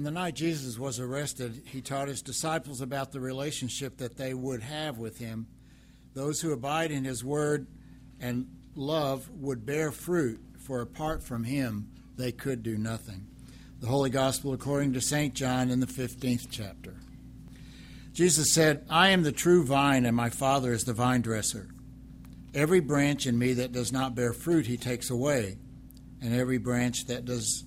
On the night Jesus was arrested, he taught his disciples about the relationship that they would have with him. Those who abide in his word and love would bear fruit, for apart from him, they could do nothing. The Holy Gospel according to St. John in the 15th chapter. Jesus said, I am the true vine, and my Father is the vine dresser. Every branch in me that does not bear fruit, he takes away, and every branch that does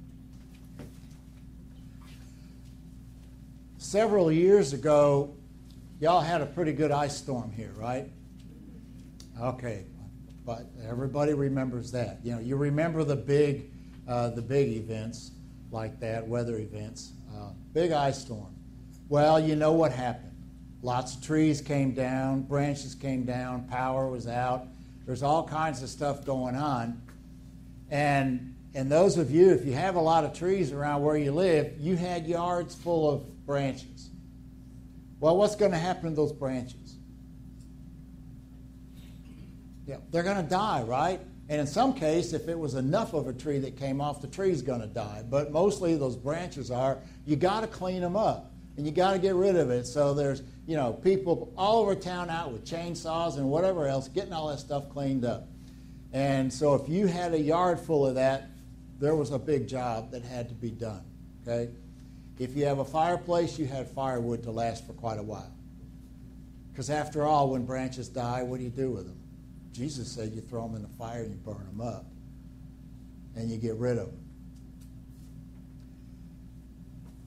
Several years ago, y'all had a pretty good ice storm here, right? Okay, but everybody remembers that. You know, you remember the big, uh, the big events like that, weather events. Uh, big ice storm. Well, you know what happened. Lots of trees came down, branches came down, power was out. There's all kinds of stuff going on. And and those of you, if you have a lot of trees around where you live, you had yards full of branches. Well, what's going to happen to those branches? Yeah, they're going to die, right? And in some case, if it was enough of a tree that came off, the tree's going to die. But mostly those branches are, you got to clean them up and you got to get rid of it. So there's, you know, people all over town out with chainsaws and whatever else getting all that stuff cleaned up. And so if you had a yard full of that, there was a big job that had to be done. Okay? If you have a fireplace, you have firewood to last for quite a while. Because after all, when branches die, what do you do with them? Jesus said you throw them in the fire and you burn them up. And you get rid of them.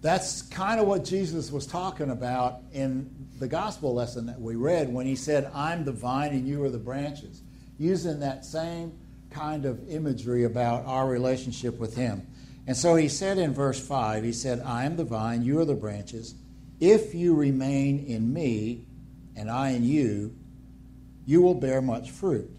That's kind of what Jesus was talking about in the gospel lesson that we read when he said, I'm the vine and you are the branches, using that same kind of imagery about our relationship with him. And so he said in verse 5, he said, I am the vine, you are the branches. If you remain in me, and I in you, you will bear much fruit.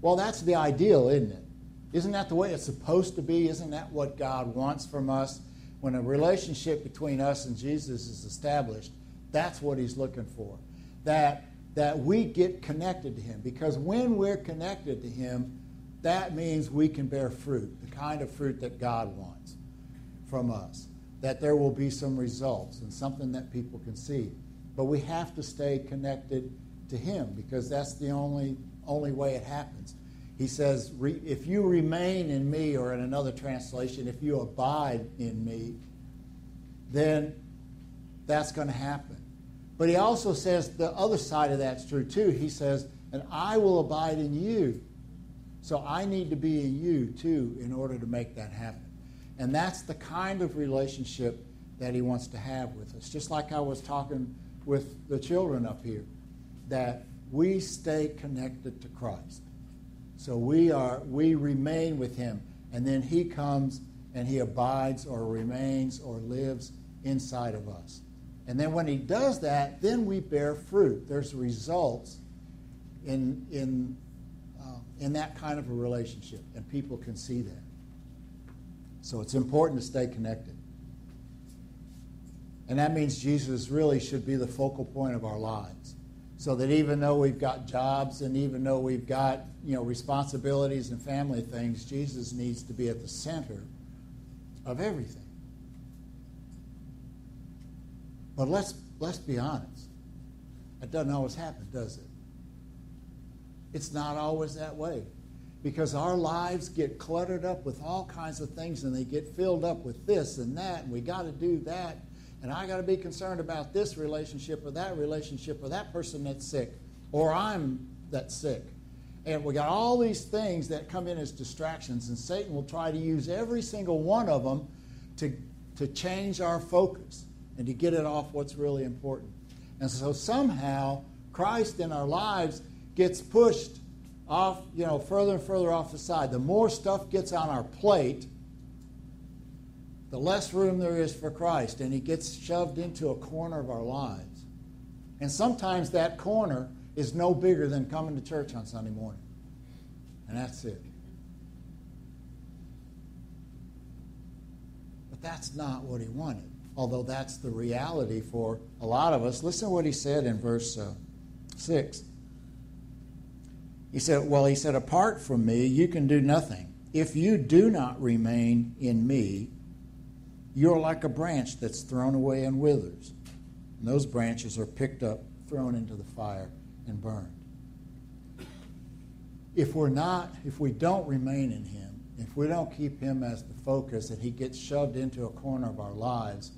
Well, that's the ideal, isn't it? Isn't that the way it's supposed to be? Isn't that what God wants from us? When a relationship between us and Jesus is established, that's what he's looking for. That, that we get connected to him. Because when we're connected to him, that means we can bear fruit, the kind of fruit that God wants from us. That there will be some results and something that people can see. But we have to stay connected to Him because that's the only, only way it happens. He says, If you remain in me, or in another translation, if you abide in me, then that's going to happen. But he also says the other side of that's true too. He says, And I will abide in you. So I need to be in you too in order to make that happen. And that's the kind of relationship that he wants to have with us. Just like I was talking with the children up here, that we stay connected to Christ. So we are we remain with him and then he comes and he abides or remains or lives inside of us. And then when he does that, then we bear fruit. There's results in in in that kind of a relationship, and people can see that. So it's important to stay connected. And that means Jesus really should be the focal point of our lives. So that even though we've got jobs and even though we've got, you know, responsibilities and family things, Jesus needs to be at the center of everything. But let's let's be honest. It doesn't always happen, does it? It's not always that way because our lives get cluttered up with all kinds of things and they get filled up with this and that and we got to do that And I got to be concerned about this relationship or that relationship or that person that's sick or I'm that's sick. And we got all these things that come in as distractions, and Satan will try to use every single one of them to, to change our focus and to get it off what's really important. And so somehow Christ in our lives gets pushed off, you know, further and further off the side. The more stuff gets on our plate, the less room there is for Christ, and he gets shoved into a corner of our lives. And sometimes that corner is no bigger than coming to church on Sunday morning. And that's it. But that's not what he wanted, although that's the reality for a lot of us. Listen to what he said in verse uh, 6. He said, Well, he said, apart from me, you can do nothing. If you do not remain in me, you're like a branch that's thrown away and withers. And those branches are picked up, thrown into the fire, and burned. If we're not, if we don't remain in Him, if we don't keep Him as the focus and He gets shoved into a corner of our lives,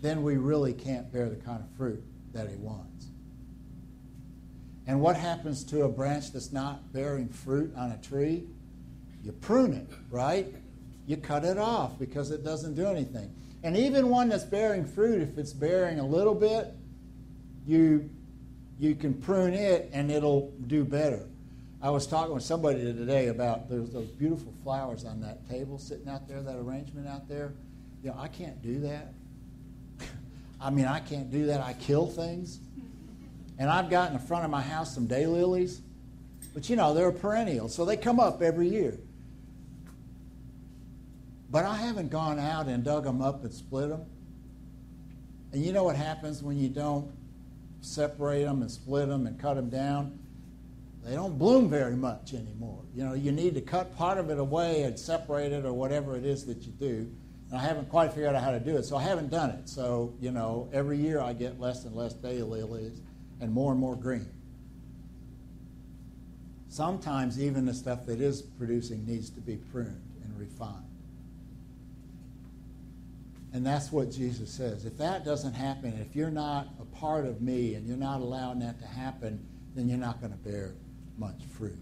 then we really can't bear the kind of fruit that He wants. And what happens to a branch that's not bearing fruit on a tree? You prune it, right? You cut it off because it doesn't do anything. And even one that's bearing fruit, if it's bearing a little bit, you you can prune it and it'll do better. I was talking with somebody today about those, those beautiful flowers on that table sitting out there, that arrangement out there. You know, I can't do that. I mean, I can't do that. I kill things. And I've got in the front of my house some daylilies, but you know, they're a perennial, so they come up every year. But I haven't gone out and dug them up and split them. And you know what happens when you don't separate them and split them and cut them down, they don't bloom very much anymore. You know, you need to cut part of it away and separate it or whatever it is that you do. And I haven't quite figured out how to do it, so I haven't done it. So, you know, every year I get less and less daylilies and more and more green. Sometimes even the stuff that is producing needs to be pruned and refined. And that's what Jesus says. If that doesn't happen, if you're not a part of me and you're not allowing that to happen, then you're not going to bear much fruit.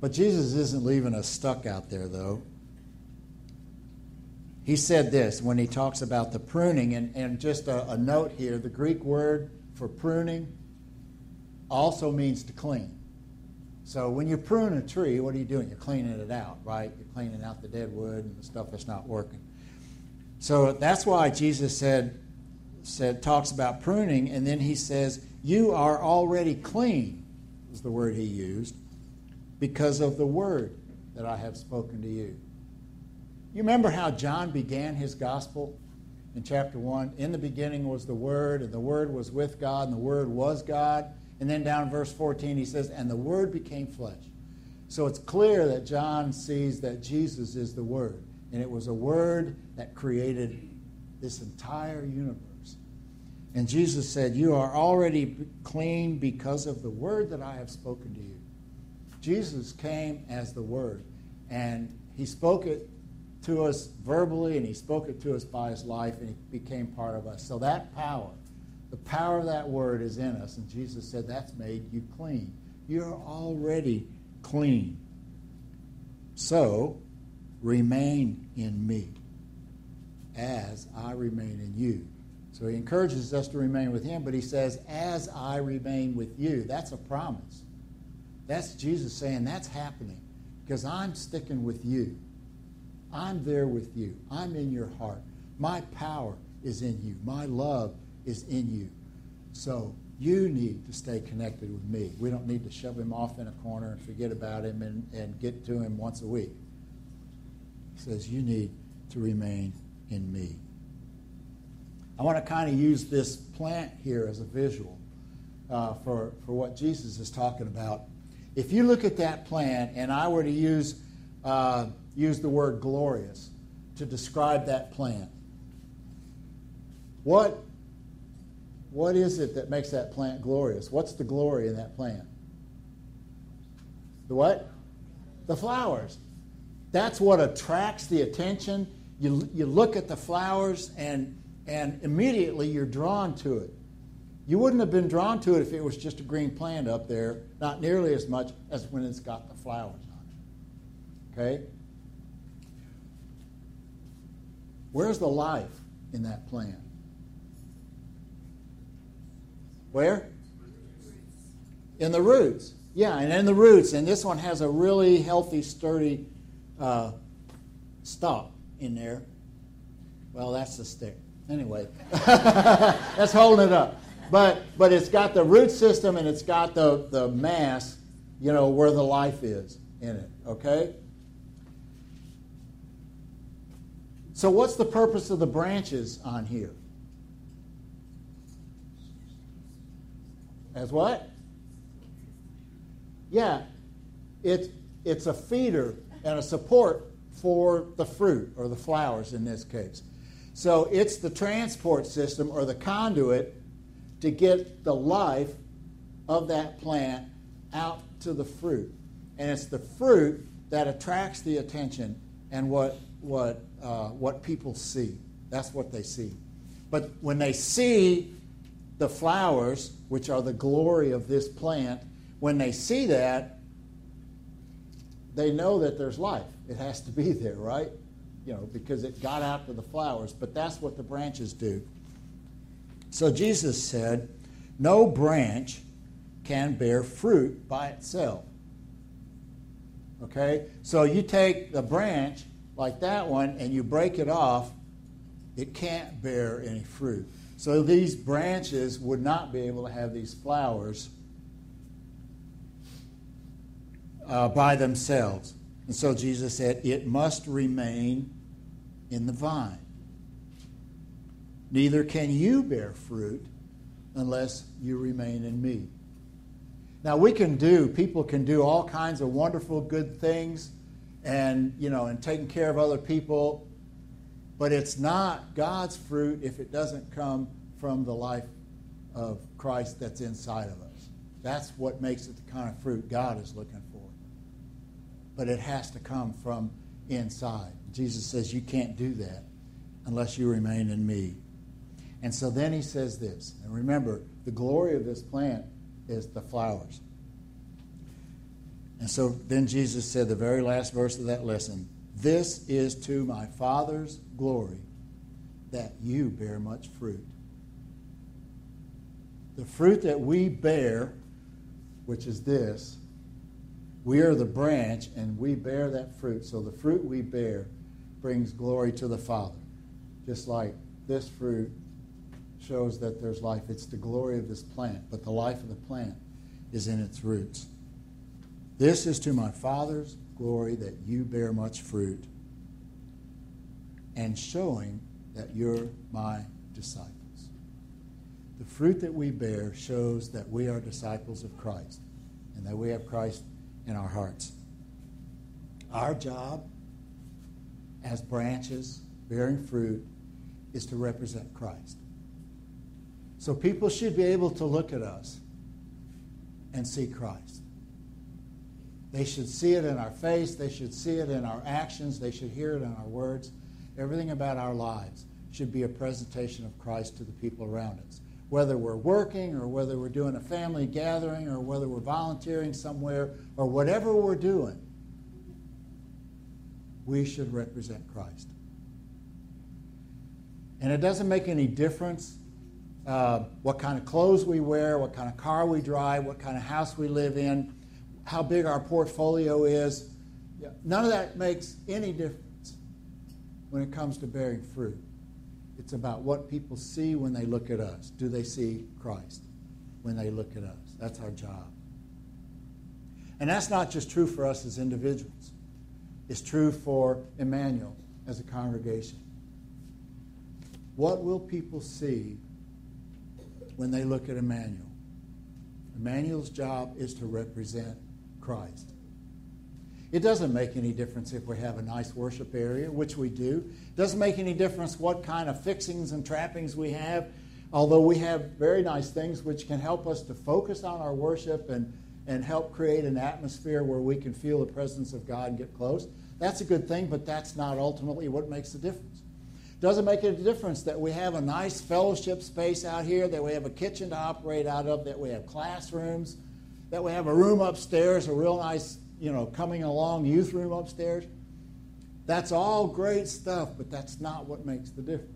But Jesus isn't leaving us stuck out there, though. He said this when he talks about the pruning, and, and just a, a note here the Greek word for pruning also means to clean. So when you prune a tree, what are you doing? You're cleaning it out, right? You're cleaning out the dead wood and the stuff that's not working. So that's why Jesus said, said talks about pruning, and then he says, You are already clean, is the word he used, because of the word that I have spoken to you. You remember how John began his gospel in chapter 1? In the beginning was the Word, and the Word was with God, and the Word was God. And then down verse 14, he says, And the Word became flesh. So it's clear that John sees that Jesus is the Word. And it was a word that created this entire universe. And Jesus said, You are already clean because of the word that I have spoken to you. Jesus came as the word, and he spoke it to us verbally, and he spoke it to us by his life, and he became part of us. So that power, the power of that word is in us. And Jesus said, That's made you clean. You're already clean. So, remain in me as I remain in you. So he encourages us to remain with him, but he says, as I remain with you. That's a promise. That's Jesus saying that's happening because I'm sticking with you. I'm there with you. I'm in your heart. My power is in you. My love is in you. So you need to stay connected with me. We don't need to shove him off in a corner and forget about him and, and get to him once a week. He says, You need to remain in me. I want to kind of use this plant here as a visual uh, for, for what Jesus is talking about. If you look at that plant, and I were to use, uh, use the word glorious to describe that plant, what, what is it that makes that plant glorious? What's the glory in that plant? The what? The flowers. That's what attracts the attention. you, you look at the flowers and, and immediately you're drawn to it. You wouldn't have been drawn to it if it was just a green plant up there, not nearly as much as when it's got the flowers on it. Okay? Where's the life in that plant? Where? In the roots. Yeah, and in the roots. And this one has a really healthy, sturdy uh, stalk in there. Well, that's the stick. Anyway, that's holding it up. But, but it's got the root system and it's got the, the mass, you know, where the life is in it. Okay? So, what's the purpose of the branches on here? As what? Yeah, it's, it's a feeder and a support for the fruit or the flowers in this case. So it's the transport system or the conduit to get the life of that plant out to the fruit. And it's the fruit that attracts the attention and what, what, uh, what people see. That's what they see. But when they see the flowers, which are the glory of this plant, when they see that, they know that there's life. It has to be there, right? You know, because it got out to the flowers. But that's what the branches do. So Jesus said, No branch can bear fruit by itself. Okay? So you take the branch like that one and you break it off, it can't bear any fruit. So these branches would not be able to have these flowers uh, by themselves. And so Jesus said, It must remain in the vine. Neither can you bear fruit unless you remain in me. Now we can do, people can do all kinds of wonderful good things and, you know, and taking care of other people, but it's not God's fruit if it doesn't come from the life of Christ that's inside of us. That's what makes it the kind of fruit God is looking for but it has to come from inside. Jesus says, You can't do that unless you remain in me. And so then he says this, and remember, the glory of this plant is the flowers. And so then Jesus said, the very last verse of that lesson, This is to my Father's glory that you bear much fruit. The fruit that we bear, which is this, we are the branch and we bear that fruit. So the fruit we bear brings glory to the Father. Just like this fruit shows that there's life. It's the glory of this plant, but the life of the plant is in its roots. This is to my Father's glory that you bear much fruit and showing that you're my disciples. The fruit that we bear shows that we are disciples of Christ and that we have Christ in our hearts. Our job as branches bearing fruit is to represent Christ. So people should be able to look at us and see Christ. They should see it in our face, they should see it in our actions, they should hear it in our words. Everything about our lives should be a presentation of Christ to the people around us whether we're working or whether we're doing a family gathering or whether we're volunteering somewhere or whatever we're doing, we should represent Christ. And it doesn't make any difference uh, what kind of clothes we wear, what kind of car we drive, what kind of house we live in, how big our portfolio is. None of that makes any difference when it comes to bearing fruit. It's about what people see when they look at us. Do they see Christ when they look at us? That's our job. And that's not just true for us as individuals, it's true for Emmanuel as a congregation. What will people see when they look at Emmanuel? Emmanuel's job is to represent Christ. It doesn't make any difference if we have a nice worship area, which we do. It doesn't make any difference what kind of fixings and trappings we have, although we have very nice things which can help us to focus on our worship and, and help create an atmosphere where we can feel the presence of God and get close. That's a good thing, but that's not ultimately what makes the difference. Doesn't make a difference that we have a nice fellowship space out here, that we have a kitchen to operate out of, that we have classrooms, that we have a room upstairs, a real nice, you know, coming along youth room upstairs. That's all great stuff, but that's not what makes the difference.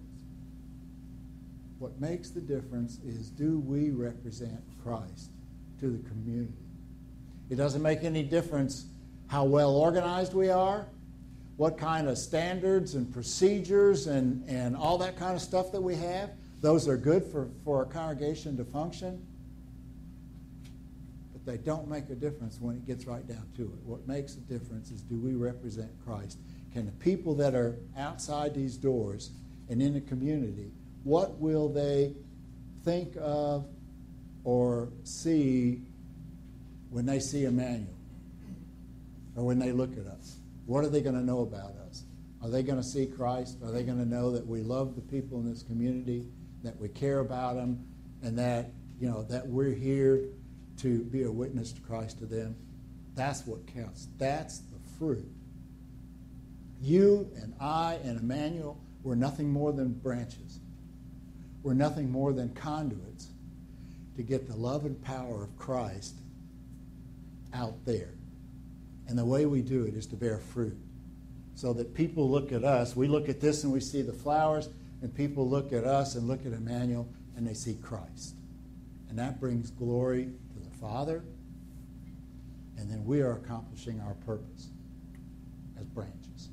What makes the difference is do we represent Christ to the community? It doesn't make any difference how well organized we are, what kind of standards and procedures and, and all that kind of stuff that we have. Those are good for, for a congregation to function, they don't make a difference when it gets right down to it. What makes a difference is do we represent Christ? Can the people that are outside these doors and in the community, what will they think of or see when they see Emmanuel or when they look at us? What are they going to know about us? Are they going to see Christ? Are they going to know that we love the people in this community, that we care about them, and that you know that we're here to be a witness to Christ to them? That's what counts. That's the fruit. You and I and Emmanuel were nothing more than branches. We're nothing more than conduits to get the love and power of Christ out there. And the way we do it is to bear fruit. So that people look at us, we look at this and we see the flowers, and people look at us and look at Emmanuel and they see Christ. And that brings glory Father, and then we are accomplishing our purpose as branches.